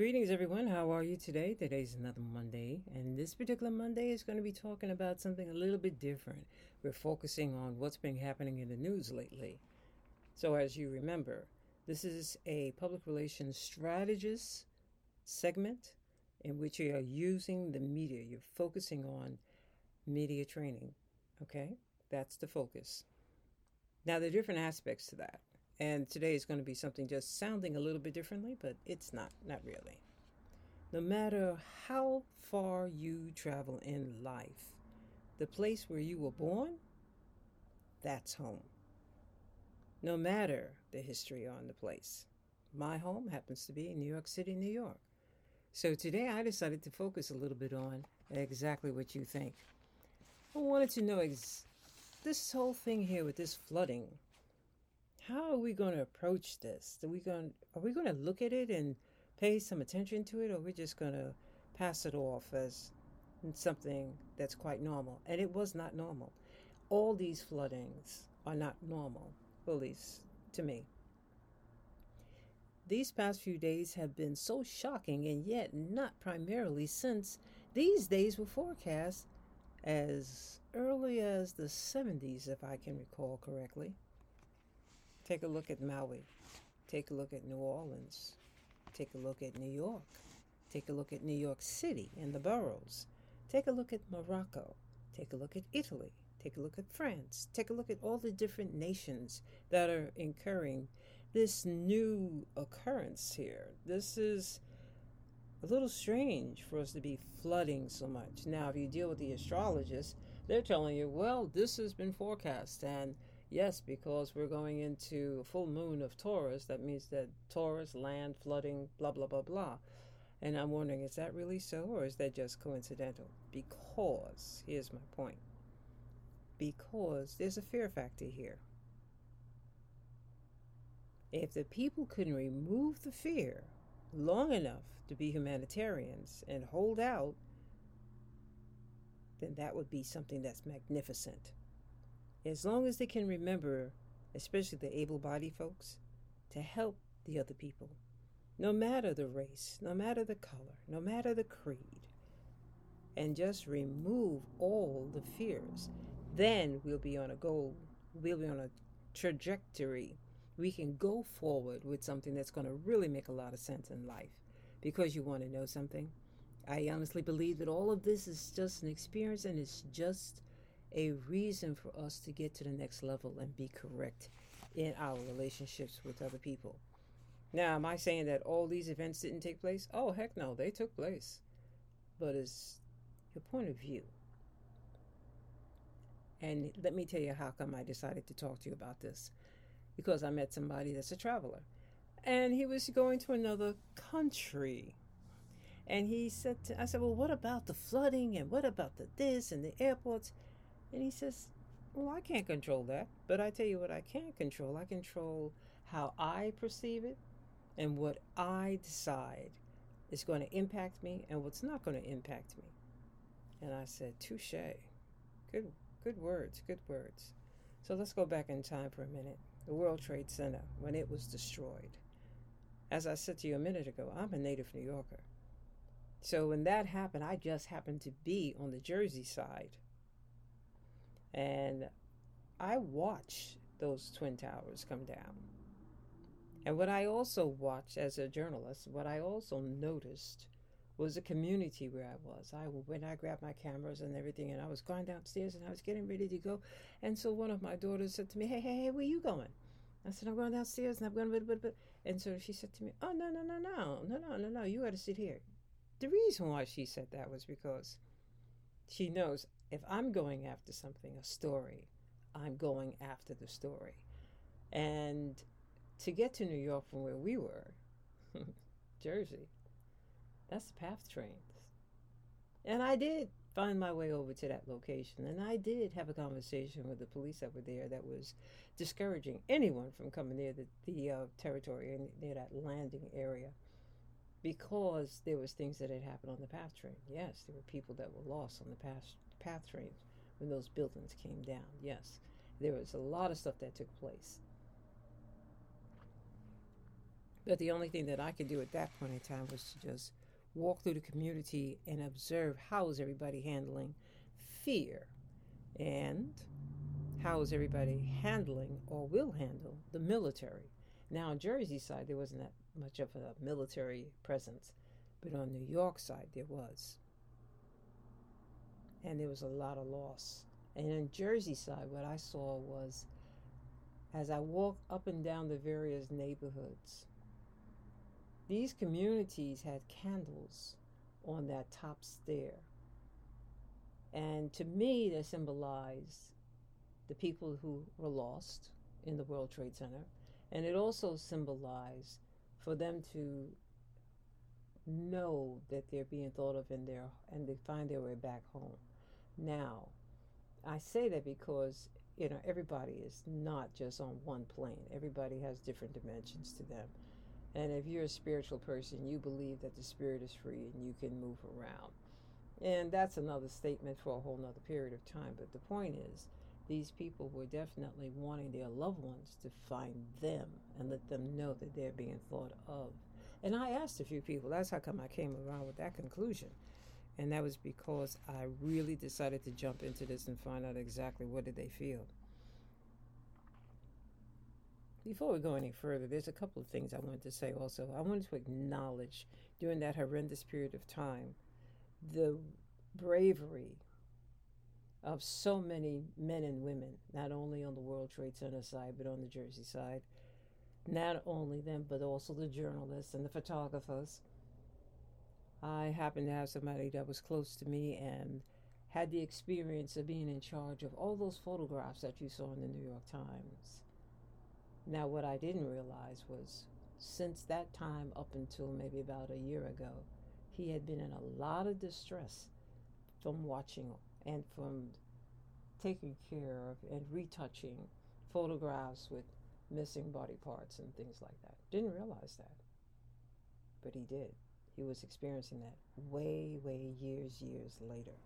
Greetings, everyone. How are you today? Today's another Monday, and this particular Monday is going to be talking about something a little bit different. We're focusing on what's been happening in the news lately. So, as you remember, this is a public relations strategist segment in which you are using the media. You're focusing on media training. Okay? That's the focus. Now, there are different aspects to that. And today is going to be something just sounding a little bit differently, but it's not, not really. No matter how far you travel in life, the place where you were born, that's home. No matter the history on the place. My home happens to be in New York City, New York. So today I decided to focus a little bit on exactly what you think. I wanted to know ex- this whole thing here with this flooding how are we going to approach this? Are we going are we going to look at it and pay some attention to it, or are we just going to pass it off as something that's quite normal? And it was not normal. All these floodings are not normal, at least to me. These past few days have been so shocking, and yet not primarily since these days were forecast as early as the 70s, if I can recall correctly. Take a look at Maui. Take a look at New Orleans. Take a look at New York. Take a look at New York City and the boroughs. Take a look at Morocco. Take a look at Italy. Take a look at France. Take a look at all the different nations that are incurring this new occurrence here. This is a little strange for us to be flooding so much. Now, if you deal with the astrologists, they're telling you, well, this has been forecast and Yes, because we're going into a full moon of Taurus. That means that Taurus, land, flooding, blah, blah, blah, blah. And I'm wondering, is that really so, or is that just coincidental? Because, here's my point because there's a fear factor here. If the people couldn't remove the fear long enough to be humanitarians and hold out, then that would be something that's magnificent as long as they can remember, especially the able bodied folks, to help the other people, no matter the race, no matter the color, no matter the creed, and just remove all the fears, then we'll be on a goal, we'll be on a trajectory. We can go forward with something that's going to really make a lot of sense in life. Because you want to know something? I honestly believe that all of this is just an experience and it's just a reason for us to get to the next level and be correct in our relationships with other people. Now, am I saying that all these events didn't take place? Oh, heck no, they took place. But it's your point of view. And let me tell you how come I decided to talk to you about this. Because I met somebody that's a traveler. And he was going to another country. And he said, to, I said, well, what about the flooding and what about the this and the airports? And he says, Well, I can't control that. But I tell you what I can control. I control how I perceive it and what I decide is going to impact me and what's not going to impact me. And I said, Touche. Good good words, good words. So let's go back in time for a minute. The World Trade Center, when it was destroyed. As I said to you a minute ago, I'm a native New Yorker. So when that happened, I just happened to be on the Jersey side and I watched those Twin Towers come down. And what I also watched as a journalist, what I also noticed was the community where I was. I when I grabbed my cameras and everything, and I was going downstairs and I was getting ready to go. And so one of my daughters said to me, "Hey, hey, hey, where you going?" I said, "I'm going downstairs and I'm going." Blah, blah, blah. And so she said to me, "Oh no, no, no, no, no, no, no, no! You got to sit here." The reason why she said that was because she knows if I'm going after something, a story, I'm going after the story. And to get to New York from where we were, Jersey, that's the PATH trains. And I did find my way over to that location. And I did have a conversation with the police that were there that was discouraging anyone from coming near the, the uh, territory and near that landing area because there was things that had happened on the PATH train. Yes, there were people that were lost on the PATH PATH trains when those buildings came down. Yes, there was a lot of stuff that took place. But the only thing that I could do at that point in time was to just walk through the community and observe how is everybody handling fear and how is everybody handling or will handle the military. Now on Jersey side there wasn't that much of a military presence, but on New York side there was. And there was a lot of loss. And in Jersey side what I saw was as I walked up and down the various neighborhoods these communities had candles on that top stair. And to me, they symbolized the people who were lost in the World Trade Center. And it also symbolized for them to know that they're being thought of in their and they find their way back home. Now, I say that because you know everybody is not just on one plane. Everybody has different dimensions to them. And if you're a spiritual person, you believe that the spirit is free and you can move around. And that's another statement for a whole nother period of time. But the point is, these people were definitely wanting their loved ones to find them and let them know that they're being thought of. And I asked a few people, that's how come I came around with that conclusion. And that was because I really decided to jump into this and find out exactly what did they feel. Before we go any further, there's a couple of things I wanted to say also. I wanted to acknowledge during that horrendous period of time the bravery of so many men and women, not only on the World Trade Center side, but on the Jersey side. Not only them, but also the journalists and the photographers. I happened to have somebody that was close to me and had the experience of being in charge of all those photographs that you saw in the New York Times. Now, what I didn't realize was since that time up until maybe about a year ago, he had been in a lot of distress from watching and from taking care of and retouching photographs with missing body parts and things like that. Didn't realize that. But he did. He was experiencing that way, way years, years later.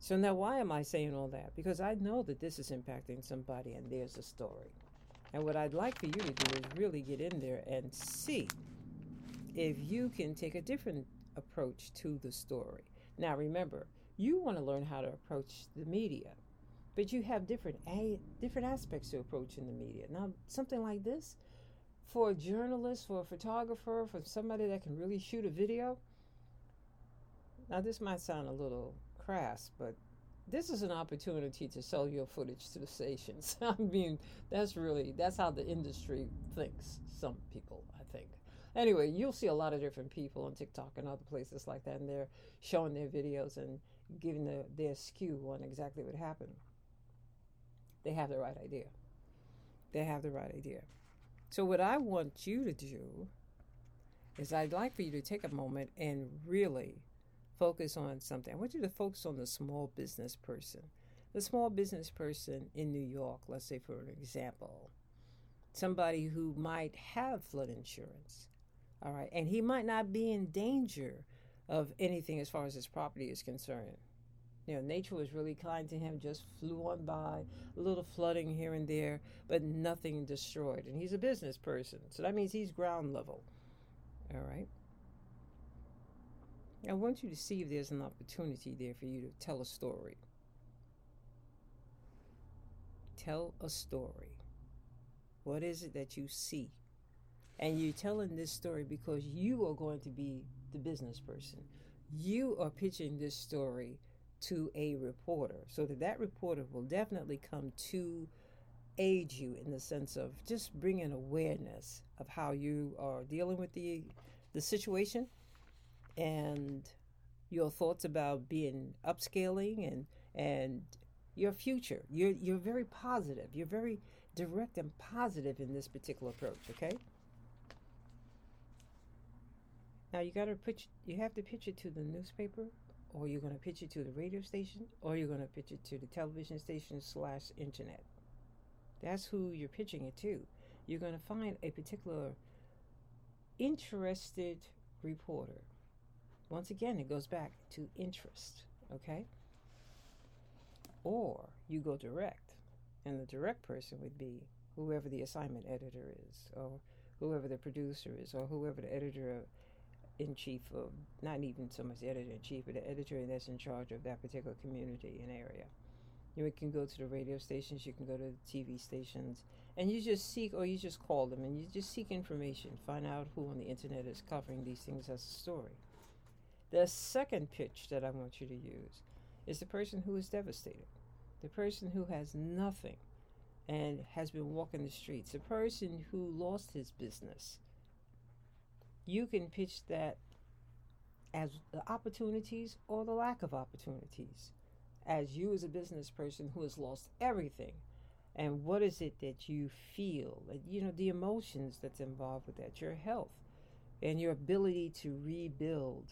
So now, why am I saying all that? Because I know that this is impacting somebody and there's a story. And what I'd like for you to do is really get in there and see if you can take a different approach to the story. Now, remember, you want to learn how to approach the media, but you have different a, different aspects to approach in the media. Now, something like this, for a journalist, for a photographer, for somebody that can really shoot a video. Now, this might sound a little crass, but this is an opportunity to sell your footage to the stations. I mean, that's really that's how the industry thinks. Some people, I think. Anyway, you'll see a lot of different people on TikTok and other places like that, and they're showing their videos and giving the, their skew on exactly what happened. They have the right idea. They have the right idea. So, what I want you to do is, I'd like for you to take a moment and really focus on something. I want you to focus on the small business person. The small business person in New York, let's say for an example, somebody who might have flood insurance, all right, and he might not be in danger of anything as far as his property is concerned. You know, nature was really kind to him, just flew on by, a little flooding here and there, but nothing destroyed. And he's a business person, so that means he's ground level. All right. I want you to see if there's an opportunity there for you to tell a story. Tell a story. What is it that you see? And you're telling this story because you are going to be the business person. You are pitching this story to a reporter so that that reporter will definitely come to aid you in the sense of just bringing awareness of how you are dealing with the the situation and your thoughts about being upscaling and and your future. You're you're very positive. You're very direct and positive in this particular approach. Okay. Now you got to put you have to pitch it to the newspaper, or you're going to pitch it to the radio station, or you're going to pitch it to the television station slash internet. That's who you're pitching it to. You're going to find a particular interested reporter once again, it goes back to interest, okay? Or you go direct, and the direct person would be whoever the assignment editor is, or whoever the producer is or whoever the editor in chief of, not even so much the editor in chief, but the editor that's in charge of that particular community and area. You can go to the radio stations, you can go to the TV stations, and you just seek, or you just call them, and you just seek information. Find out who on the internet is covering these things as a story. The second pitch that I want you to use is the person who is devastated, the person who has nothing and has been walking the streets, the person who lost his business. You can pitch that as the opportunities or the lack of opportunities. As you as a business person who has lost everything and what is it that you feel? You know the emotions that's involved with that your health and your ability to rebuild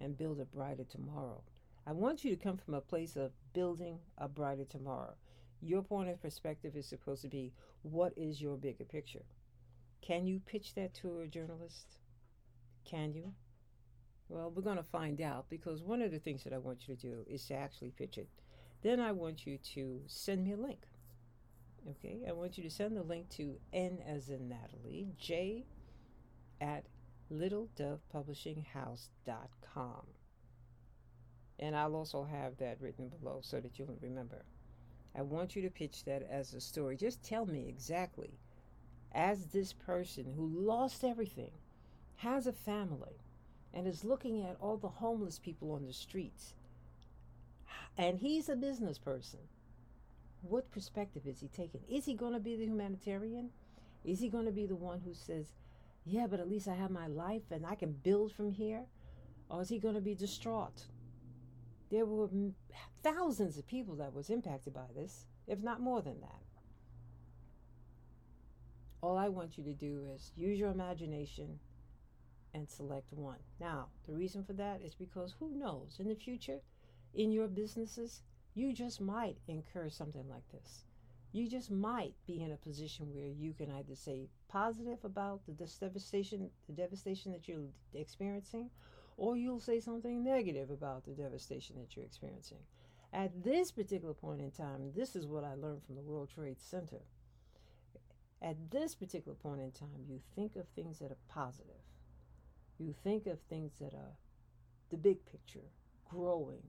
and build a brighter tomorrow. I want you to come from a place of building a brighter tomorrow. Your point of perspective is supposed to be what is your bigger picture? Can you pitch that to a journalist can you well, we're going to find out because one of the things that I want you to do is to actually pitch it. Then I want you to send me a link. Okay, I want you to send the link to N as in Natalie, J at littledovepublishinghouse.com. And I'll also have that written below so that you'll remember. I want you to pitch that as a story. Just tell me exactly, as this person who lost everything, has a family, and is looking at all the homeless people on the streets. And he's a business person. What perspective is he taking? Is he going to be the humanitarian? Is he going to be the one who says, Yeah, but at least I have my life and I can build from here? Or is he going to be distraught? There were thousands of people that was impacted by this, if not more than that. All I want you to do is use your imagination and select one. Now, the reason for that is because who knows, in the future, in your businesses, you just might incur something like this. You just might be in a position where you can either say positive about the devastation, the devastation that you're experiencing, or you'll say something negative about the devastation that you're experiencing. At this particular point in time, this is what I learned from the World Trade Center. At this particular point in time, you think of things that are positive you think of things that are the big picture, growing,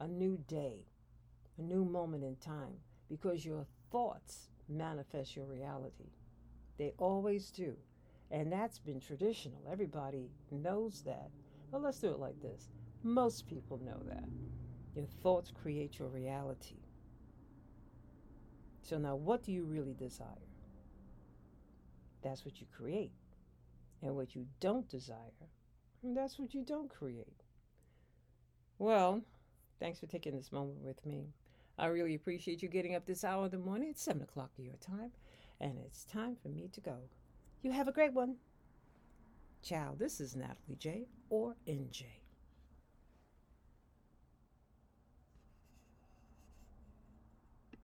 a new day, a new moment in time, because your thoughts manifest your reality. They always do. And that's been traditional. Everybody knows that. Well, let's do it like this. Most people know that. Your thoughts create your reality. So now, what do you really desire? That's what you create. And what you don't desire, that's what you don't create. Well, thanks for taking this moment with me. I really appreciate you getting up this hour of the morning. It's 7 o'clock your time, and it's time for me to go. You have a great one. Ciao. This is Natalie J. or NJ.